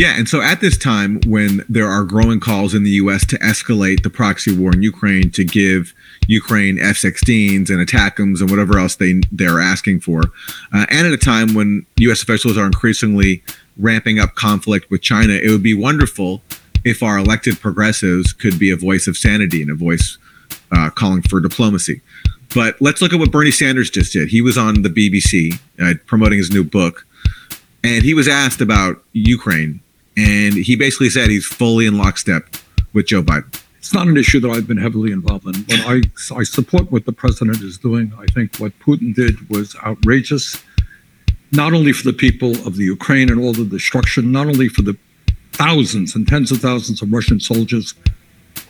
Yeah, and so at this time, when there are growing calls in the U.S. to escalate the proxy war in Ukraine, to give Ukraine F-16s and ATACMS and whatever else they they're asking for, uh, and at a time when U.S. officials are increasingly ramping up conflict with China, it would be wonderful if our elected progressives could be a voice of sanity and a voice uh, calling for diplomacy. But let's look at what Bernie Sanders just did. He was on the BBC uh, promoting his new book, and he was asked about Ukraine and he basically said he's fully in lockstep with Joe Biden. It's not an issue that I've been heavily involved in, but I, I support what the president is doing. I think what Putin did was outrageous, not only for the people of the Ukraine and all the destruction, not only for the thousands and tens of thousands of Russian soldiers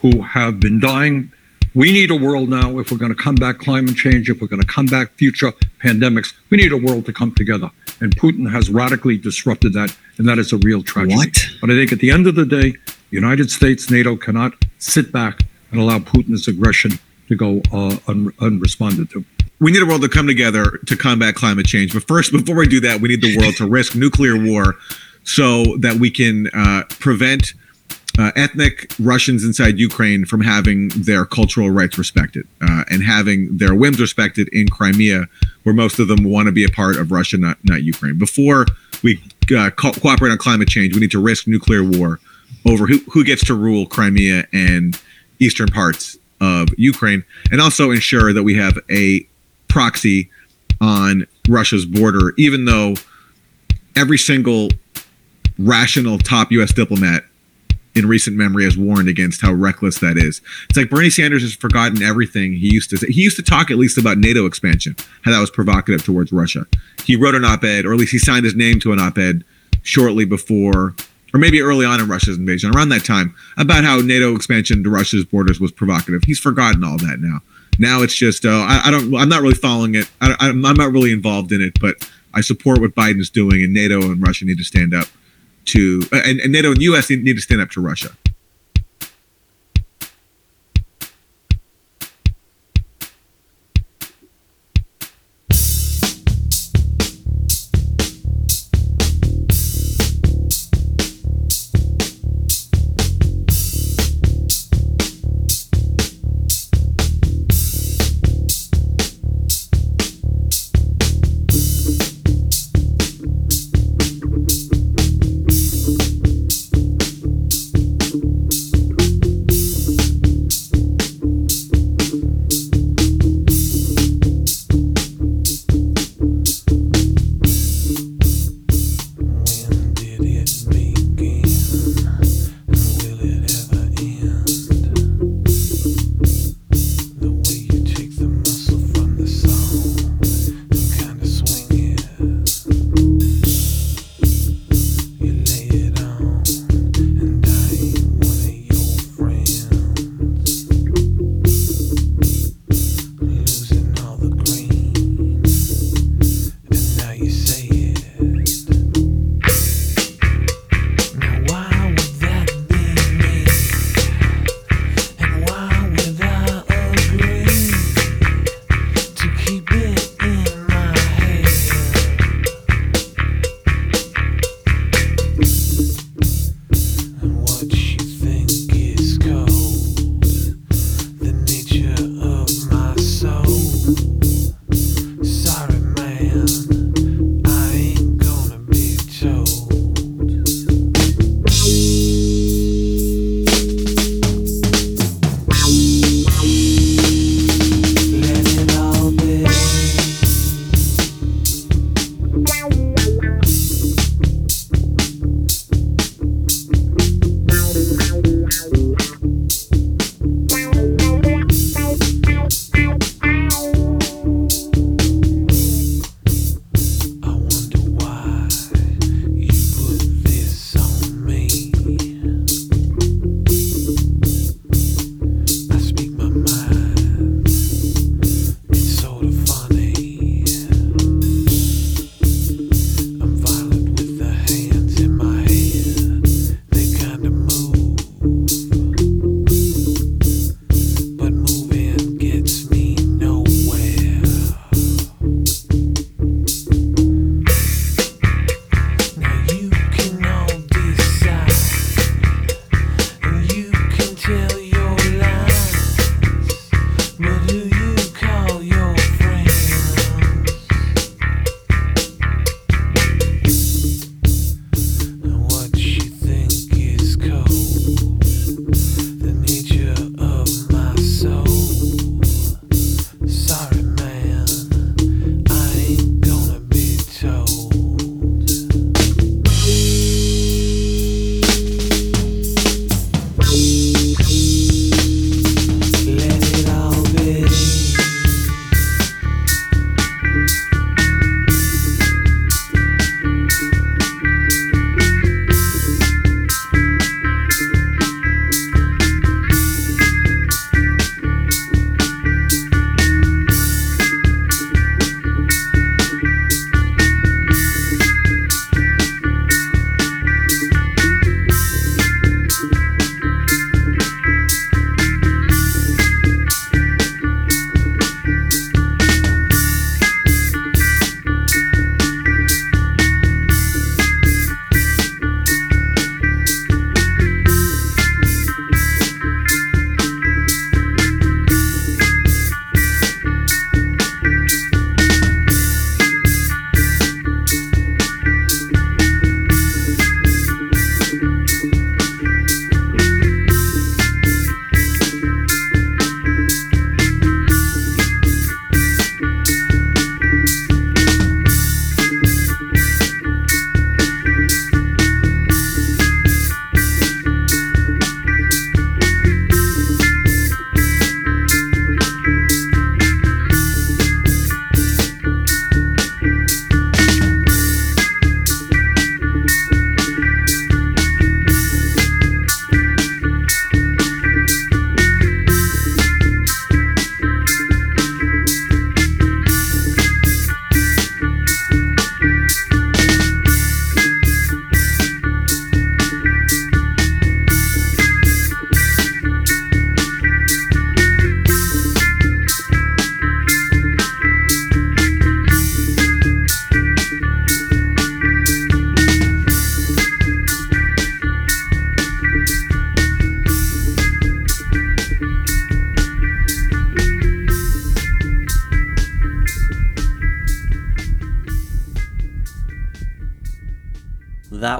who have been dying. We need a world now, if we're going to combat climate change, if we're going to combat future pandemics, we need a world to come together. And Putin has radically disrupted that, and that is a real tragedy. What? But I think at the end of the day, the United States, NATO cannot sit back and allow Putin's aggression to go uh, un- unresponded to. We need a world to come together to combat climate change. But first, before we do that, we need the world to risk nuclear war so that we can uh, prevent uh, ethnic Russians inside Ukraine from having their cultural rights respected uh, and having their whims respected in Crimea, where most of them want to be a part of Russia, not not Ukraine. Before we uh, co- cooperate on climate change, we need to risk nuclear war over who, who gets to rule Crimea and eastern parts of Ukraine, and also ensure that we have a proxy on Russia's border, even though every single rational top U.S. diplomat in recent memory has warned against how reckless that is. It's like Bernie Sanders has forgotten everything he used to say. He used to talk at least about NATO expansion, how that was provocative towards Russia. He wrote an op-ed, or at least he signed his name to an op-ed shortly before, or maybe early on in Russia's invasion, around that time, about how NATO expansion to Russia's borders was provocative. He's forgotten all that now. Now it's just, uh, I, I, don't, I'm not really following it. I, I'm not really involved in it, but I support what Biden's doing, and NATO and Russia need to stand up to and, and NATO and U.S. need to stand up to Russia.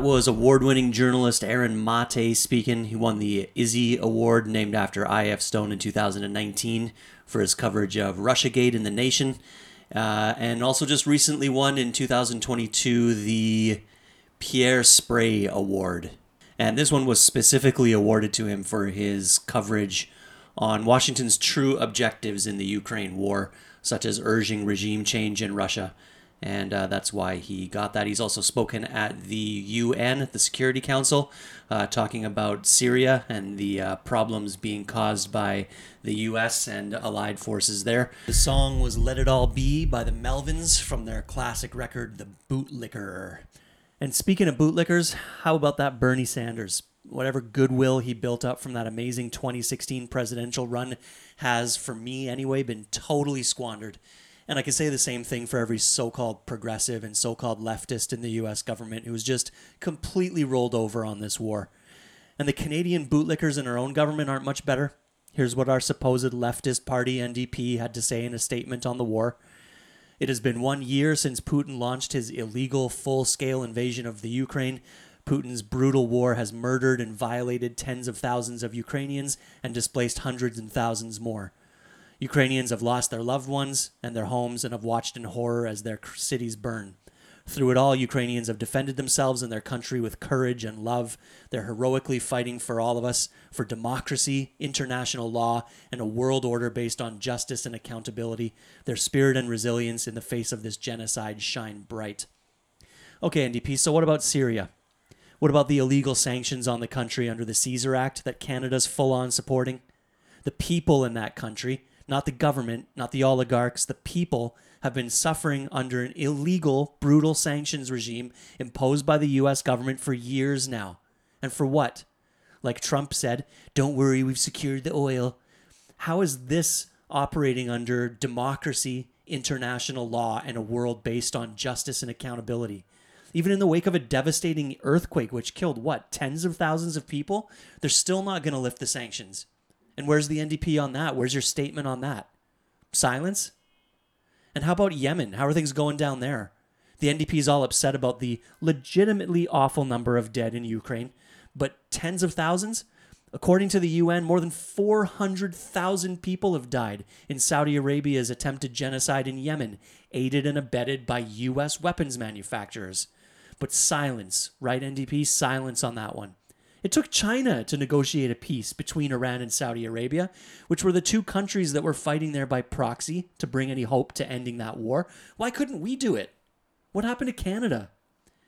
That was award winning journalist Aaron Mate speaking. He won the Izzy Award, named after I.F. Stone in 2019, for his coverage of Russiagate in The Nation. Uh, and also just recently won in 2022 the Pierre Sprey Award. And this one was specifically awarded to him for his coverage on Washington's true objectives in the Ukraine war, such as urging regime change in Russia and uh, that's why he got that. He's also spoken at the UN, the Security Council, uh, talking about Syria and the uh, problems being caused by the US and allied forces there. The song was Let It All Be by the Melvins from their classic record, The Bootlicker. And speaking of bootlickers, how about that Bernie Sanders? Whatever goodwill he built up from that amazing 2016 presidential run has, for me anyway, been totally squandered. And I can say the same thing for every so called progressive and so called leftist in the US government who who's just completely rolled over on this war. And the Canadian bootlickers in our own government aren't much better. Here's what our supposed leftist party, NDP, had to say in a statement on the war. It has been one year since Putin launched his illegal full scale invasion of the Ukraine. Putin's brutal war has murdered and violated tens of thousands of Ukrainians and displaced hundreds and thousands more. Ukrainians have lost their loved ones and their homes and have watched in horror as their cities burn. Through it all, Ukrainians have defended themselves and their country with courage and love. They're heroically fighting for all of us, for democracy, international law, and a world order based on justice and accountability. Their spirit and resilience in the face of this genocide shine bright. Okay, NDP, so what about Syria? What about the illegal sanctions on the country under the Caesar Act that Canada's full on supporting? The people in that country, not the government, not the oligarchs, the people have been suffering under an illegal, brutal sanctions regime imposed by the US government for years now. And for what? Like Trump said, don't worry, we've secured the oil. How is this operating under democracy, international law, and a world based on justice and accountability? Even in the wake of a devastating earthquake, which killed what, tens of thousands of people, they're still not going to lift the sanctions. And where's the NDP on that? Where's your statement on that? Silence? And how about Yemen? How are things going down there? The NDP is all upset about the legitimately awful number of dead in Ukraine, but tens of thousands? According to the UN, more than 400,000 people have died in Saudi Arabia's attempted genocide in Yemen, aided and abetted by US weapons manufacturers. But silence, right, NDP? Silence on that one. It took China to negotiate a peace between Iran and Saudi Arabia, which were the two countries that were fighting there by proxy to bring any hope to ending that war. Why couldn't we do it? What happened to Canada?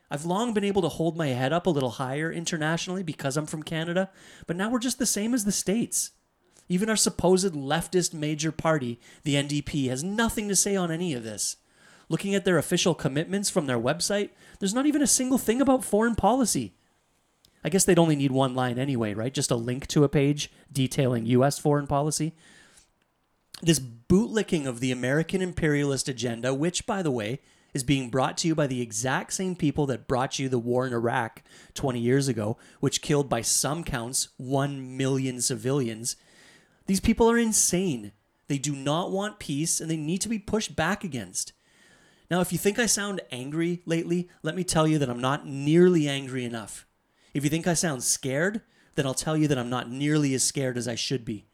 I've long been able to hold my head up a little higher internationally because I'm from Canada, but now we're just the same as the States. Even our supposed leftist major party, the NDP, has nothing to say on any of this. Looking at their official commitments from their website, there's not even a single thing about foreign policy. I guess they'd only need one line anyway, right? Just a link to a page detailing U.S. foreign policy. This bootlicking of the American imperialist agenda, which, by the way, is being brought to you by the exact same people that brought you the war in Iraq 20 years ago, which killed by some counts 1 million civilians. These people are insane. They do not want peace and they need to be pushed back against. Now, if you think I sound angry lately, let me tell you that I'm not nearly angry enough. If you think I sound scared, then I'll tell you that I'm not nearly as scared as I should be.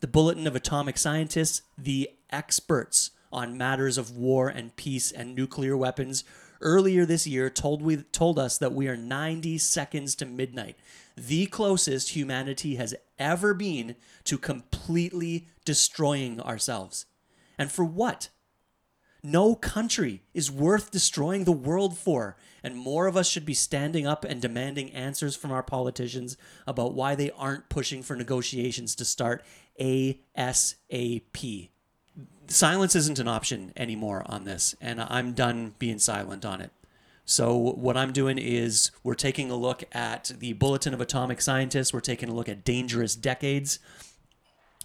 The Bulletin of Atomic Scientists, the experts on matters of war and peace and nuclear weapons, earlier this year told we told us that we are 90 seconds to midnight, the closest humanity has ever been to completely destroying ourselves. And for what? No country is worth destroying the world for, and more of us should be standing up and demanding answers from our politicians about why they aren't pushing for negotiations to start ASAP. Silence isn't an option anymore on this, and I'm done being silent on it. So, what I'm doing is we're taking a look at the Bulletin of Atomic Scientists, we're taking a look at dangerous decades,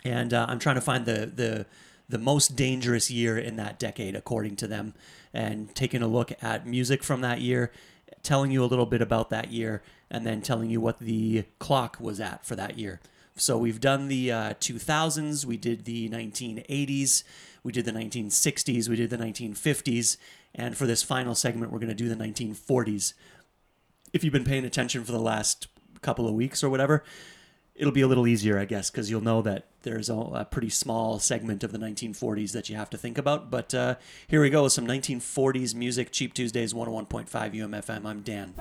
and uh, I'm trying to find the, the the most dangerous year in that decade, according to them, and taking a look at music from that year, telling you a little bit about that year, and then telling you what the clock was at for that year. So we've done the uh, 2000s, we did the 1980s, we did the 1960s, we did the 1950s, and for this final segment, we're going to do the 1940s. if you've been paying attention for the last couple of weeks or whatever, it'll be a little easier, I guess, because you'll know that there's a, a, pretty small segment of the 1940s that you have to think about. But uh, here we go, with some 1940s music. Cheap Tuesdays, 101.5 UMFM. I'm Dan.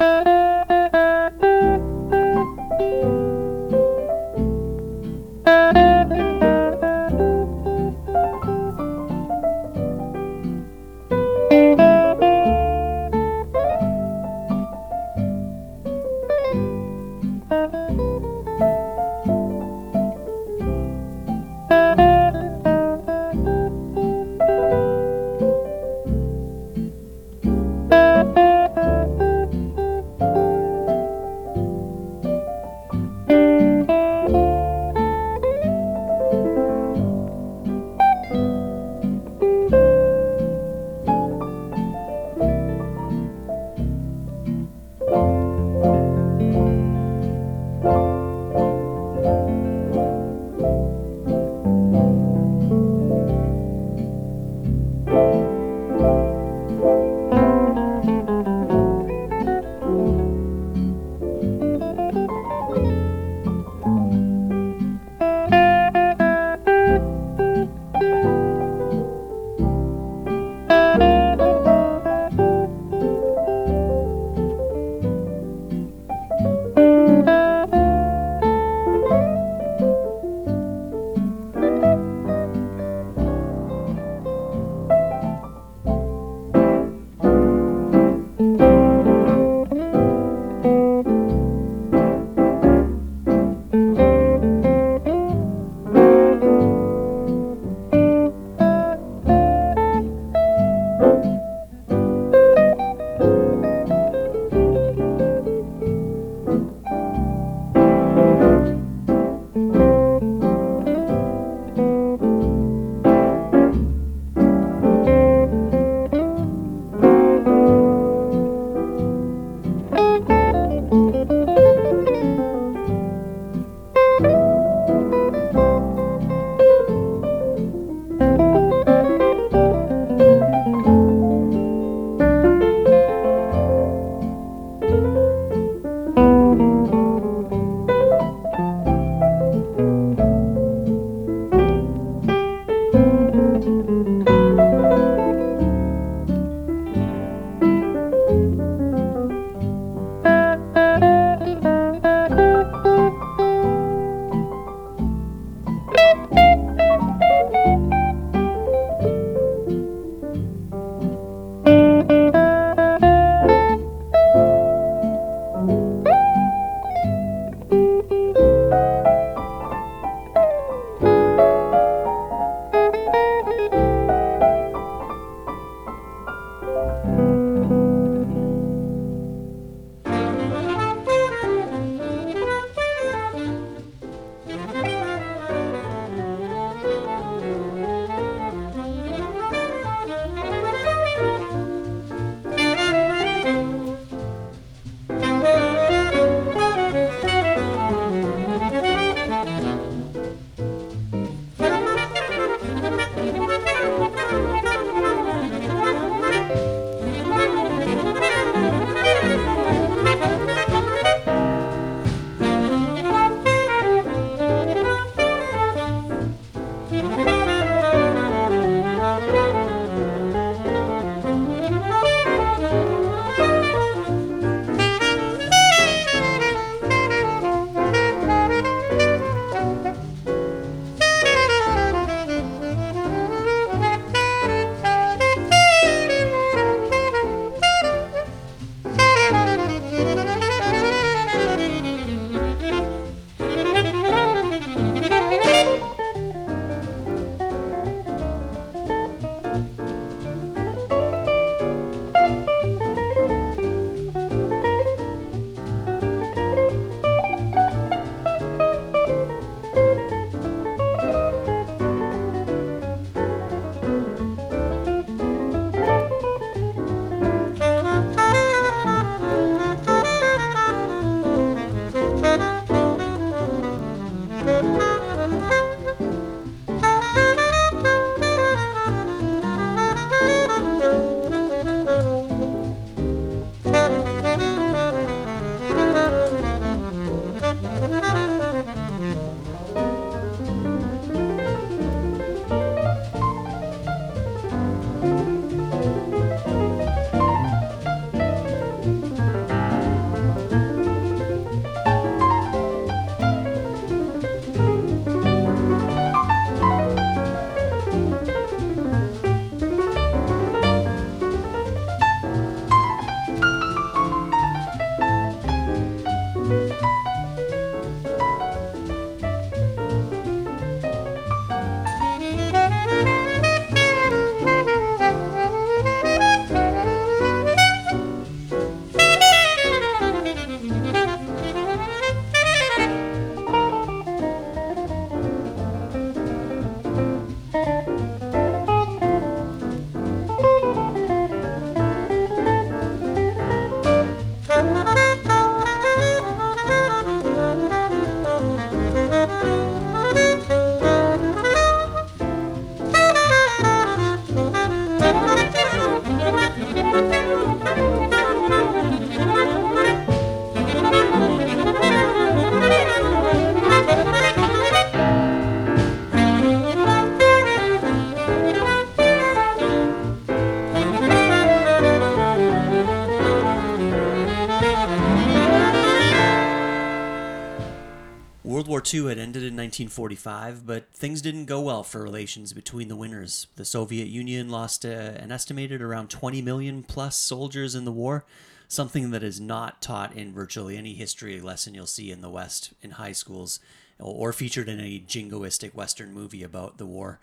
1945, but things didn't go well for relations between the winners. The Soviet Union lost uh, an estimated around 20 million plus soldiers in the war, something that is not taught in virtually any history lesson you'll see in the West in high schools or featured in a jingoistic Western movie about the war.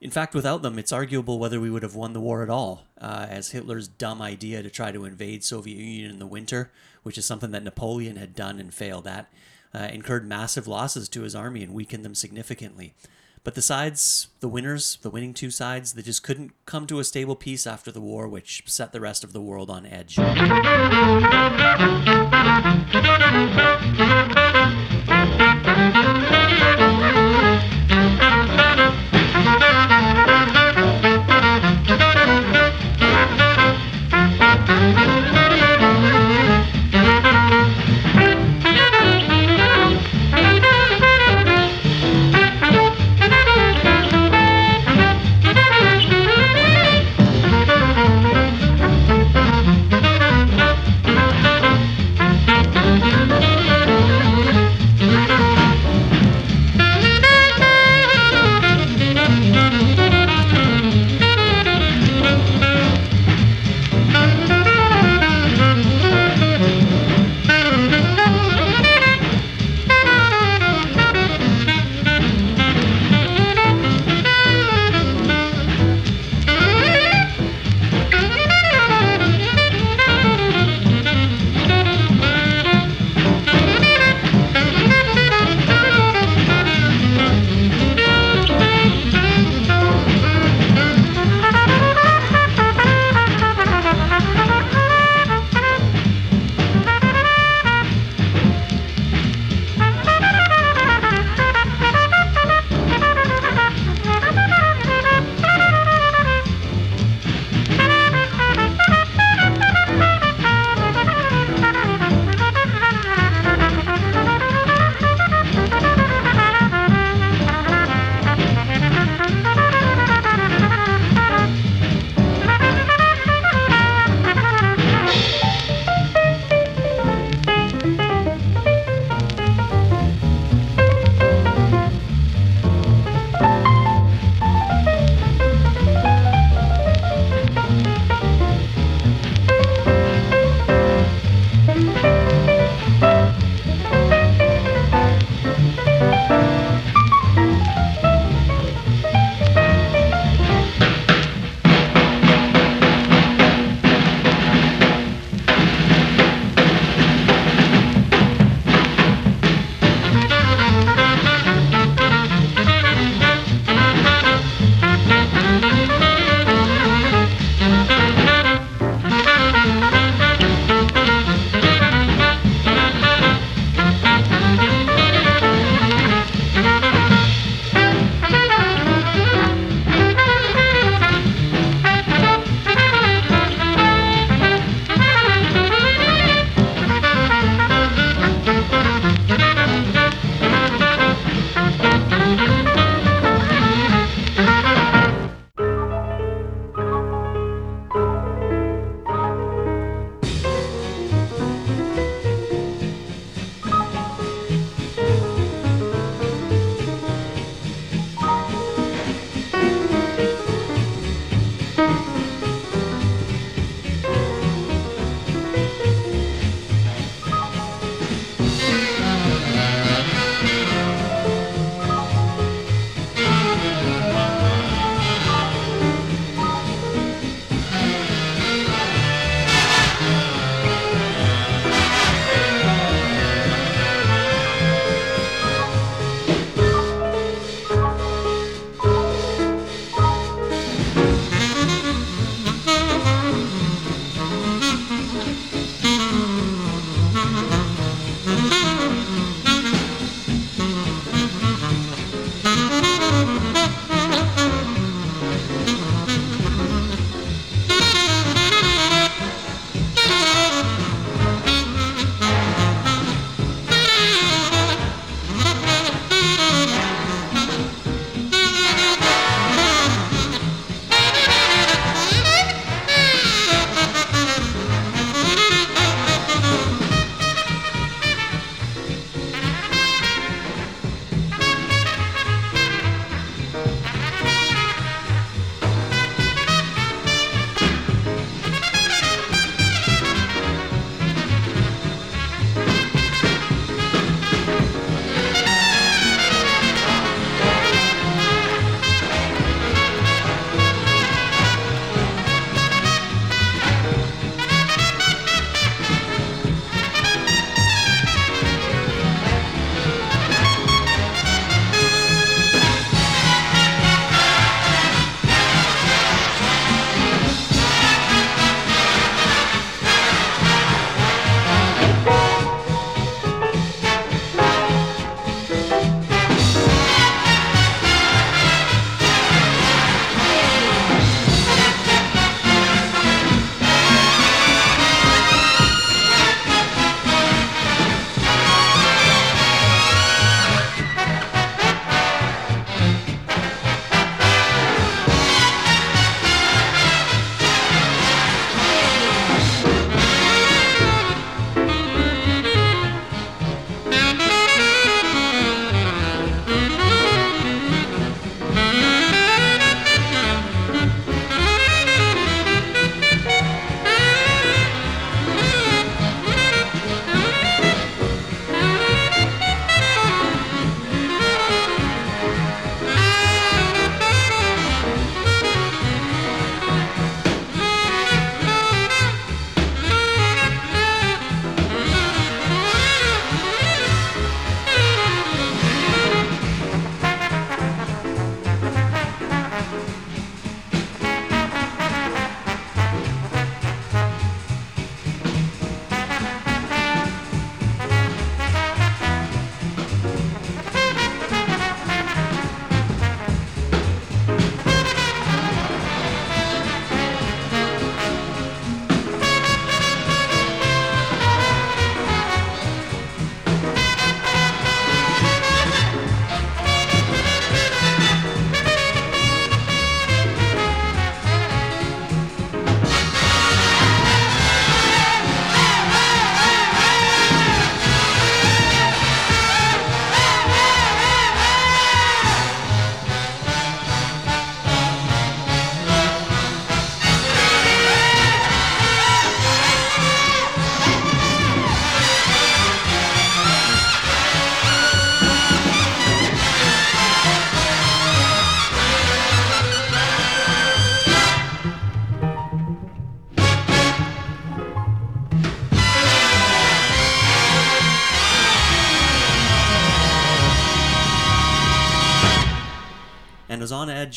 In fact, without them, it's arguable whether we would have won the war at all, uh, as Hitler's dumb idea to try to invade Soviet Union in the winter, which is something that Napoleon had done and failed at, uh, incurred massive losses to his army and weakened them significantly. But the sides, the winners, the winning two sides, they just couldn't come to a stable peace after the war, which set the rest of the world on edge.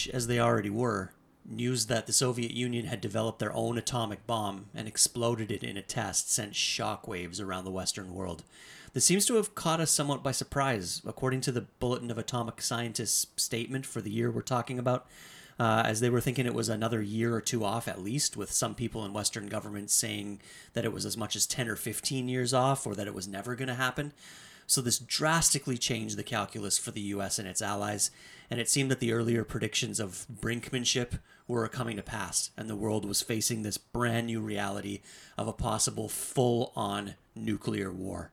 As they already were, news that the Soviet Union had developed their own atomic bomb and exploded it in a test sent shockwaves around the Western world. This seems to have caught us somewhat by surprise, according to the Bulletin of Atomic Scientists statement for the year we're talking about, uh, as they were thinking it was another year or two off at least, with some people in Western governments saying that it was as much as 10 or 15 years off or that it was never going to happen. So this drastically changed the calculus for the US and its allies, and it seemed that the earlier predictions of brinkmanship were coming to pass, and the world was facing this brand new reality of a possible full on nuclear war.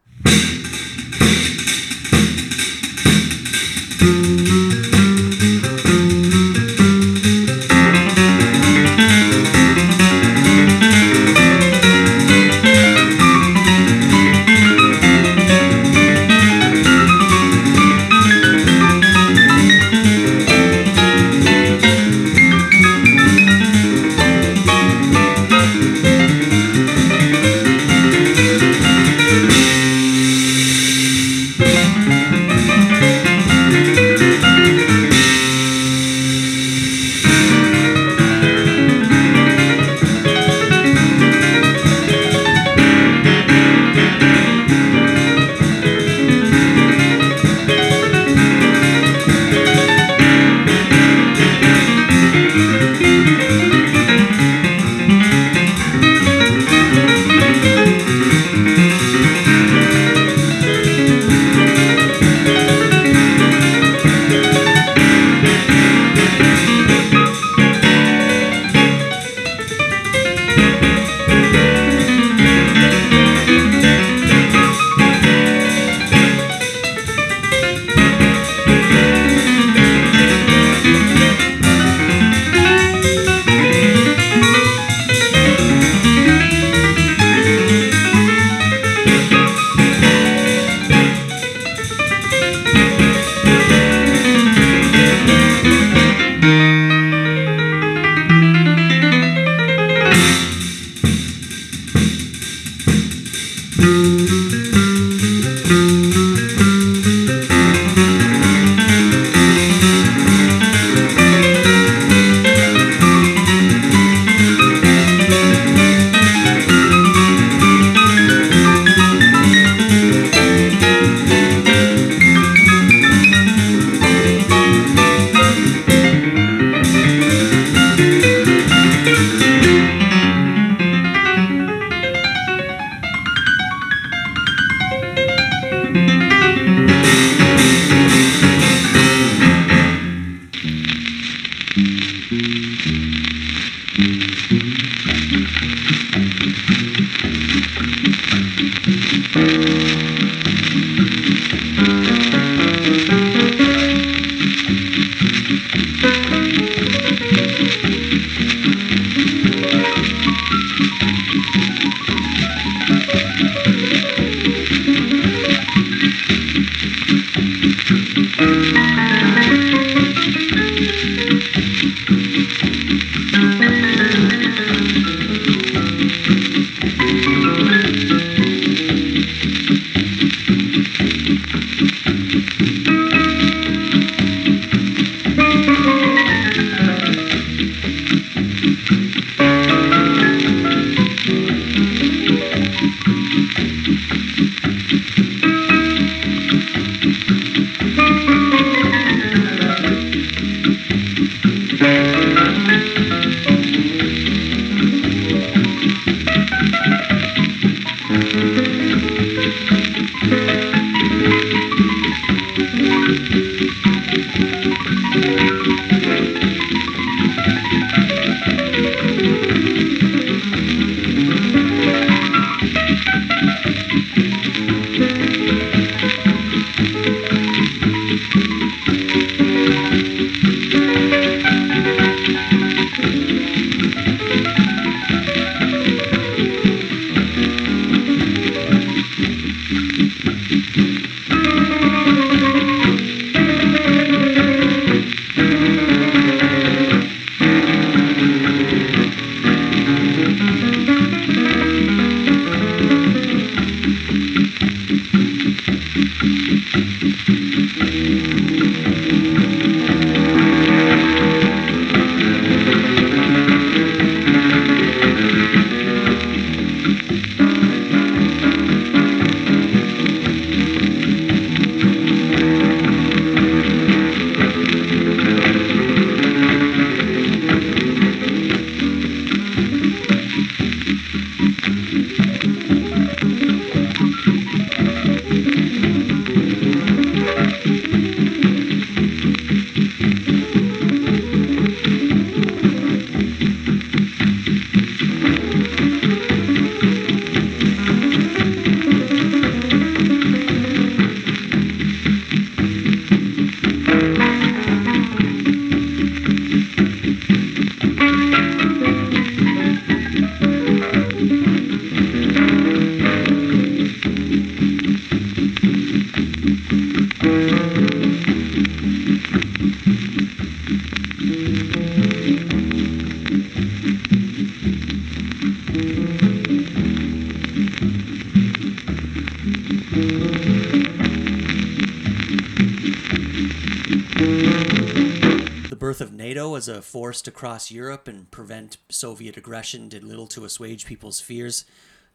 birth of NATO as a force to cross Europe and prevent Soviet aggression did little to assuage people's fears.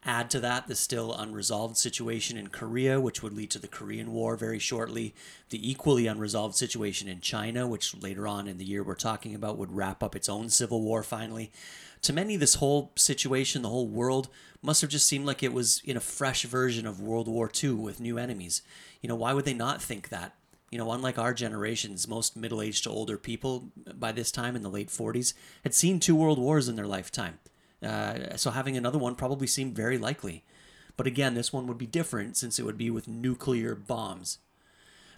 Add to that the still unresolved situation in Korea, which would lead to the Korean War very shortly, the equally unresolved situation in China, which later on in the year we're talking about would wrap up its own civil war finally. To many, this whole situation, the whole world, must have just seemed like it was in a fresh version of World War II with new enemies. You know, why would they not think that? You know, unlike our generations, most middle aged to older people by this time in the late 40s had seen two world wars in their lifetime. Uh, so having another one probably seemed very likely. But again, this one would be different since it would be with nuclear bombs.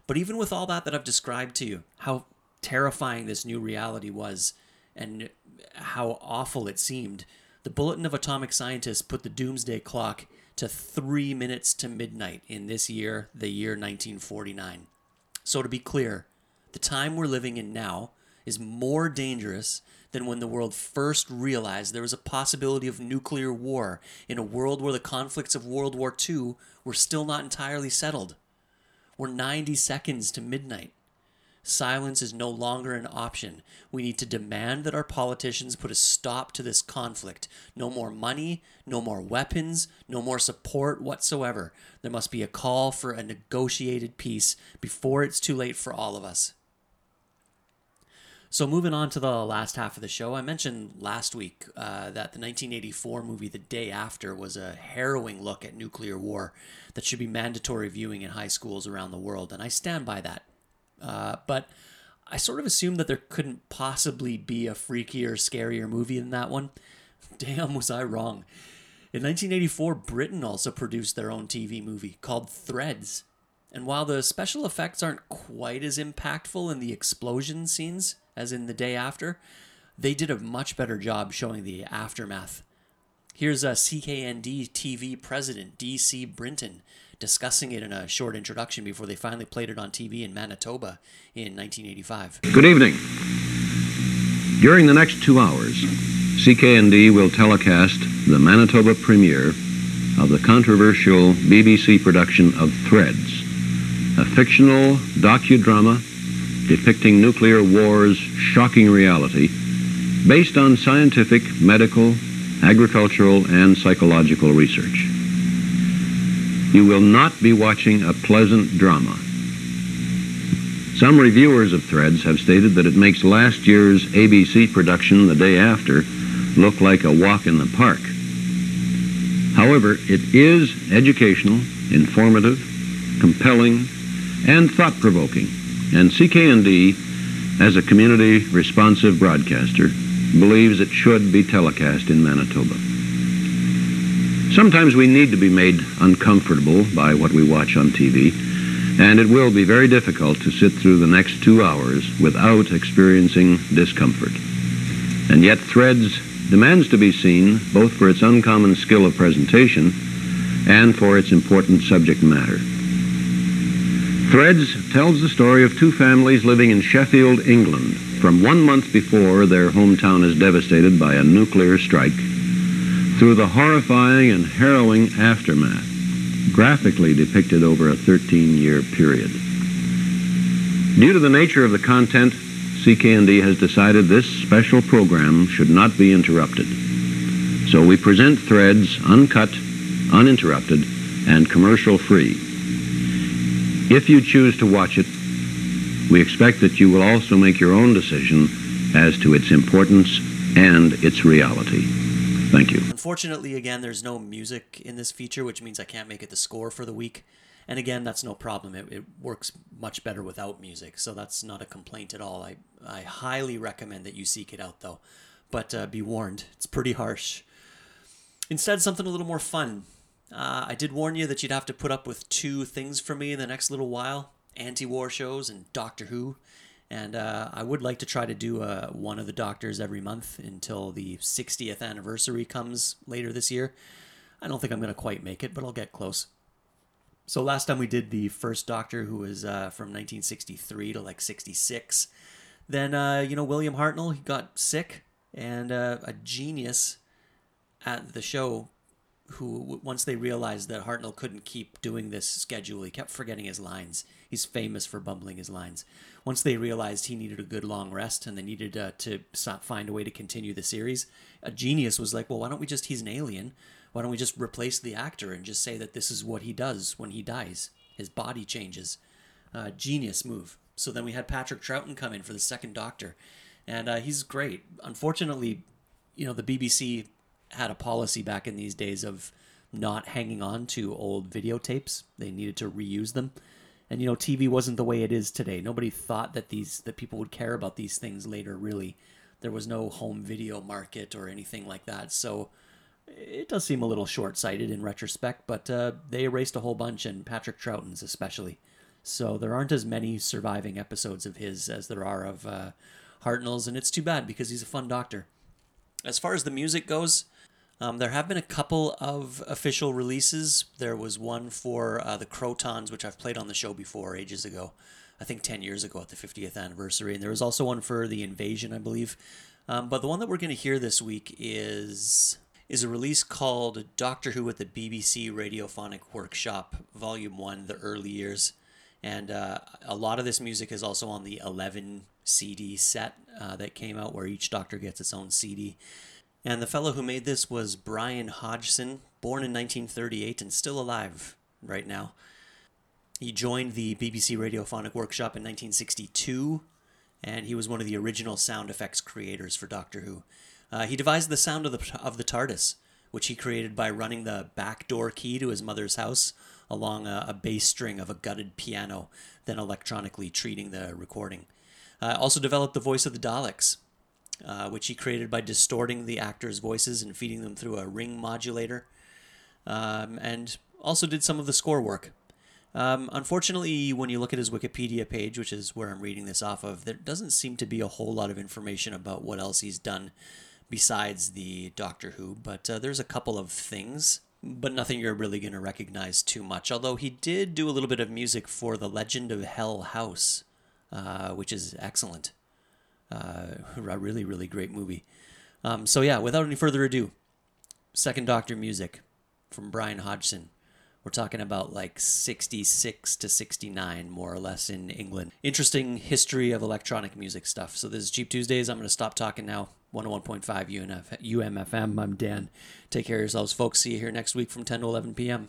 But even with all that that I've described to you, how terrifying this new reality was and how awful it seemed, the Bulletin of Atomic Scientists put the doomsday clock to three minutes to midnight in this year, the year 1949. So to be clear, the time we're living in now is more dangerous than when the world first realized there was a possibility of nuclear war in a world where the conflicts of World War II were still not entirely settled. We're 90 seconds to midnight. Silence is no longer an option. We need to demand that our politicians put a stop to this conflict. No more money, no more weapons, no more support whatsoever. There must be a call for a negotiated peace before it's too late for all of us. So, moving on to the last half of the show, I mentioned last week uh, that the 1984 movie The Day After was a harrowing look at nuclear war that should be mandatory viewing in high schools around the world, and I stand by that. Uh, but I sort of assumed that there couldn't possibly be a freakier, scarier movie than that one. Damn, was I wrong. In 1984, Britain also produced their own TV movie called Threads. And while the special effects aren't quite as impactful in the explosion scenes as in the day after, they did a much better job showing the aftermath. Here's a CKND TV president, D.C. Brinton, discussing it in a short introduction before they finally played it on TV in Manitoba in 1985. Good evening. During the next two hours, CKND will telecast the Manitoba premiere of the controversial BBC production of Threads, a fictional docudrama depicting nuclear war's shocking reality based on scientific, medical, agricultural, and psychological research. You will not be watching a pleasant drama. Some reviewers of Threads have stated that it makes last year's ABC production, The Day After, look like a walk in the park. However, it is educational, informative, compelling, and thought-provoking. And CKND, as a community responsive broadcaster, believes it should be telecast in Manitoba. Sometimes we need to be made uncomfortable by what we watch on TV, and it will be very difficult to sit through the next two hours without experiencing discomfort. And yet Threads demands to be seen both for its uncommon skill of presentation and for its important subject matter. Threads tells the story of two families living in Sheffield, England, from one month before their hometown is devastated by a nuclear strike through the horrifying and harrowing aftermath, graphically depicted over a 13-year period. Due to the nature of the content, CKND has decided this special program should not be interrupted. So we present Threads uncut, uninterrupted, and commercial-free. If you choose to watch it, we expect that you will also make your own decision as to its importance and its reality. Thank you. Unfortunately, again, there's no music in this feature, which means I can't make it the score for the week. And again, that's no problem. It, it works much better without music, so that's not a complaint at all. I, I highly recommend that you seek it out, though. But uh, be warned, it's pretty harsh. Instead, something a little more fun. Uh, I did warn you that you'd have to put up with two things from me in the next little while anti war shows and Doctor Who. And uh, I would like to try to do uh, one of the Doctors every month until the 60th anniversary comes later this year. I don't think I'm going to quite make it, but I'll get close. So last time we did the first Doctor, who was uh, from 1963 to like 66. Then, uh, you know, William Hartnell, he got sick, and uh, a genius at the show who once they realized that Hartnell couldn't keep doing this schedule, he kept forgetting his lines. He's famous for bumbling his lines. Once they realized he needed a good long rest and they needed uh, to find a way to continue the series, a genius was like, well, why don't we just, he's an alien. Why don't we just replace the actor and just say that this is what he does when he dies? His body changes. Uh, genius move. So then we had Patrick Troughton come in for the second Doctor, and uh, he's great. Unfortunately, you know, the BBC had a policy back in these days of not hanging on to old videotapes. They needed to reuse them. And you know, TV wasn't the way it is today. Nobody thought that these that people would care about these things later really. There was no home video market or anything like that. So it does seem a little short-sighted in retrospect, but uh, they erased a whole bunch and Patrick Troughton's especially. So there aren't as many surviving episodes of his as there are of uh, Hartnell's, and it's too bad because he's a fun doctor. As far as the music goes, um, there have been a couple of official releases. There was one for uh, the Krotons, which I've played on the show before ages ago. I think 10 years ago at the 50th anniversary. And there was also one for the Invasion, I believe. Um, but the one that we're going to hear this week is is a release called Doctor Who at the BBC Radiophonic Workshop, Volume 1, The Early Years. And uh, a lot of this music is also on the 11 CD set uh, that came out, where each Doctor gets its own CD. And the fellow who made this was Brian Hodgson, born in 1938 and still alive right now. He joined the BBC Radiophonic Workshop in 1962, and he was one of the original sound effects creators for Doctor Who. Uh, he devised the sound of the of the TARDIS, which he created by running the back door key to his mother's house along a, a bass string of a gutted piano, then electronically treating the recording. Uh, also developed the voice of the Daleks, uh, which he created by distorting the actors' voices and feeding them through a ring modulator, um, and also did some of the score work. Um, unfortunately, when you look at his Wikipedia page, which is where I'm reading this off of, there doesn't seem to be a whole lot of information about what else he's done besides the Doctor Who, but uh, there's a couple of things, but nothing you're really going to recognize too much. Although he did do a little bit of music for The Legend of Hell House, uh, which is excellent. Uh, a really, really great movie. Um, so, yeah, without any further ado, Second Doctor music from Brian Hodgson. We're talking about like 66 to 69, more or less, in England. Interesting history of electronic music stuff. So, this is Cheap Tuesdays. I'm going to stop talking now. 101.5 UNF, UMFM. I'm Dan. Take care of yourselves, folks. See you here next week from 10 to 11 p.m.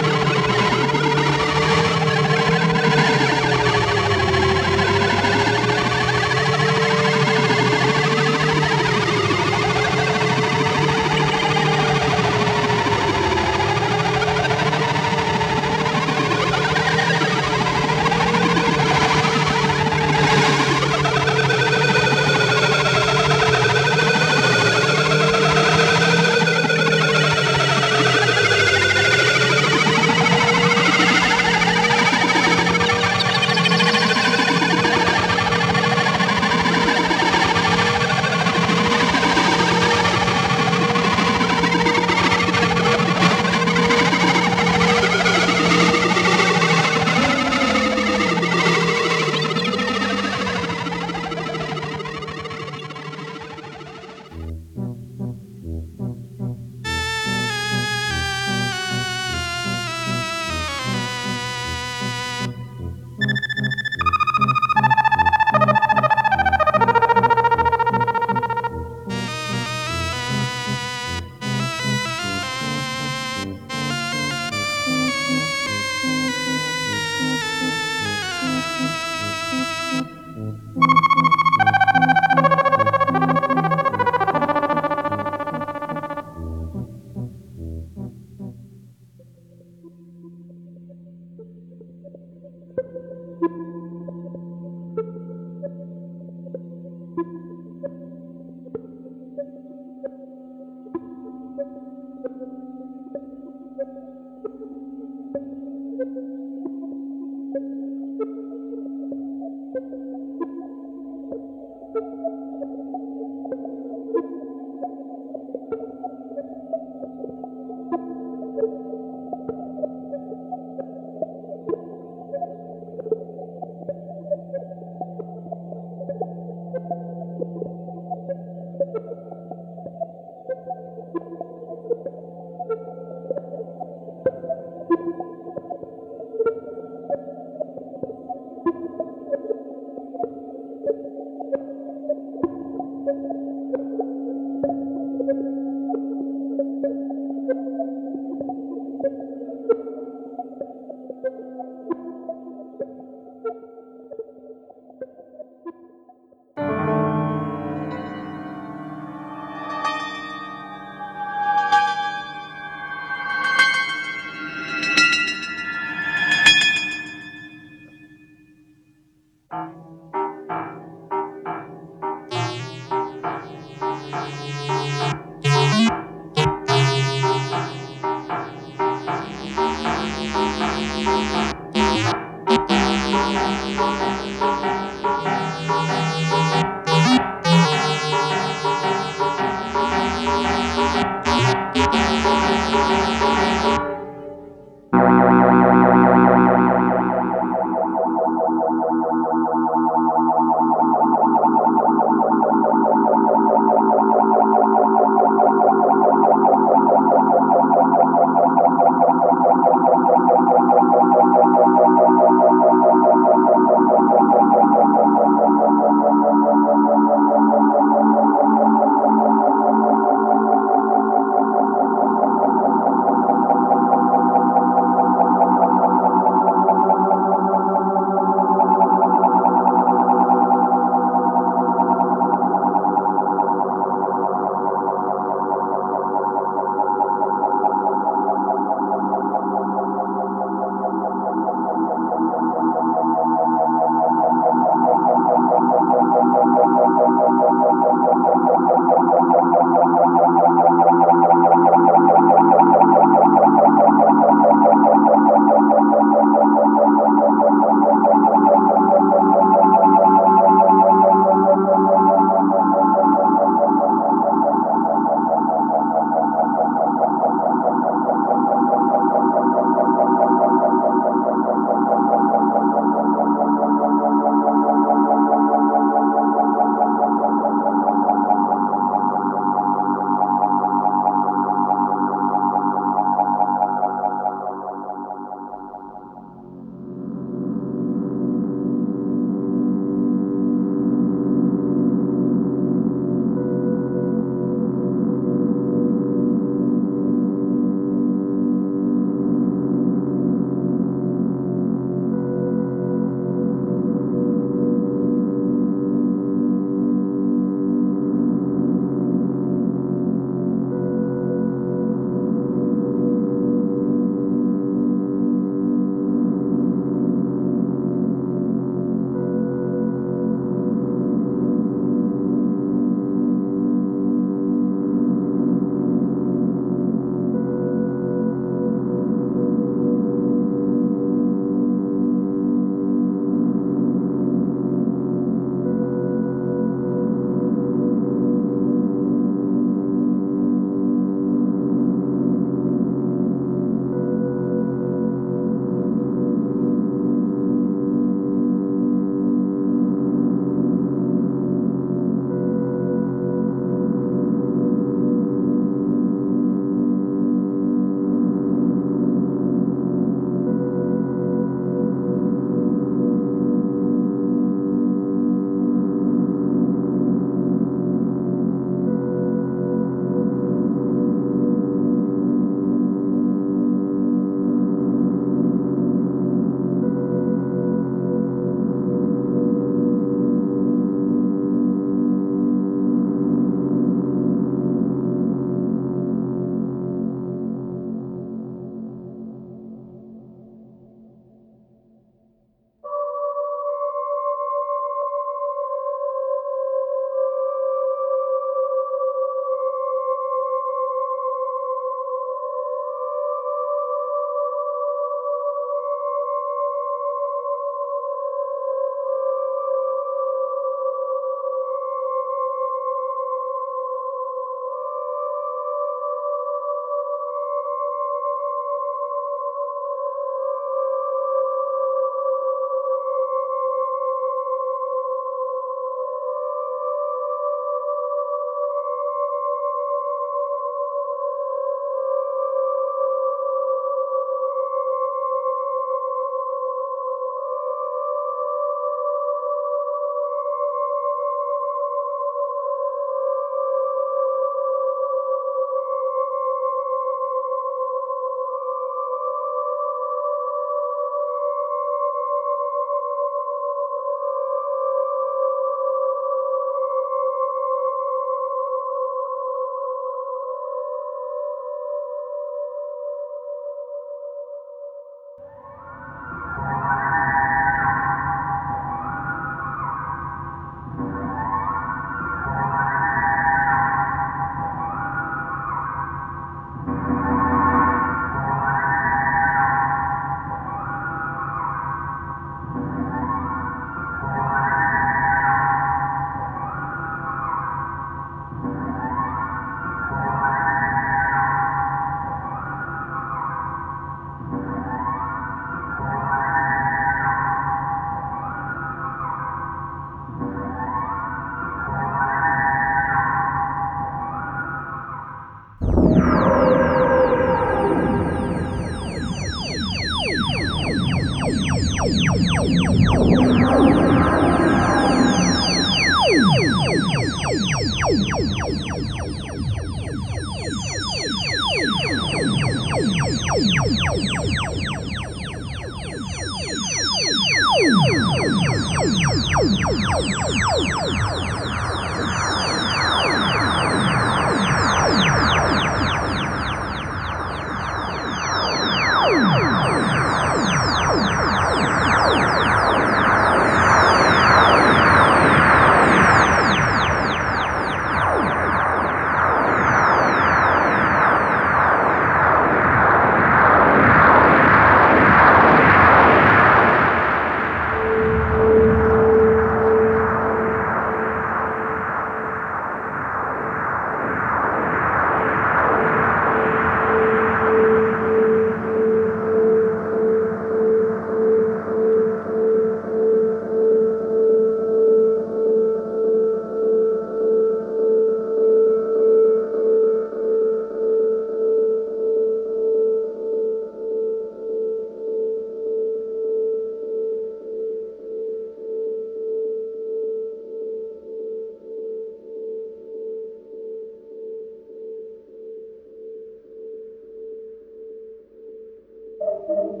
Thank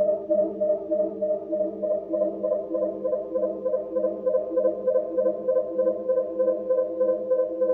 you.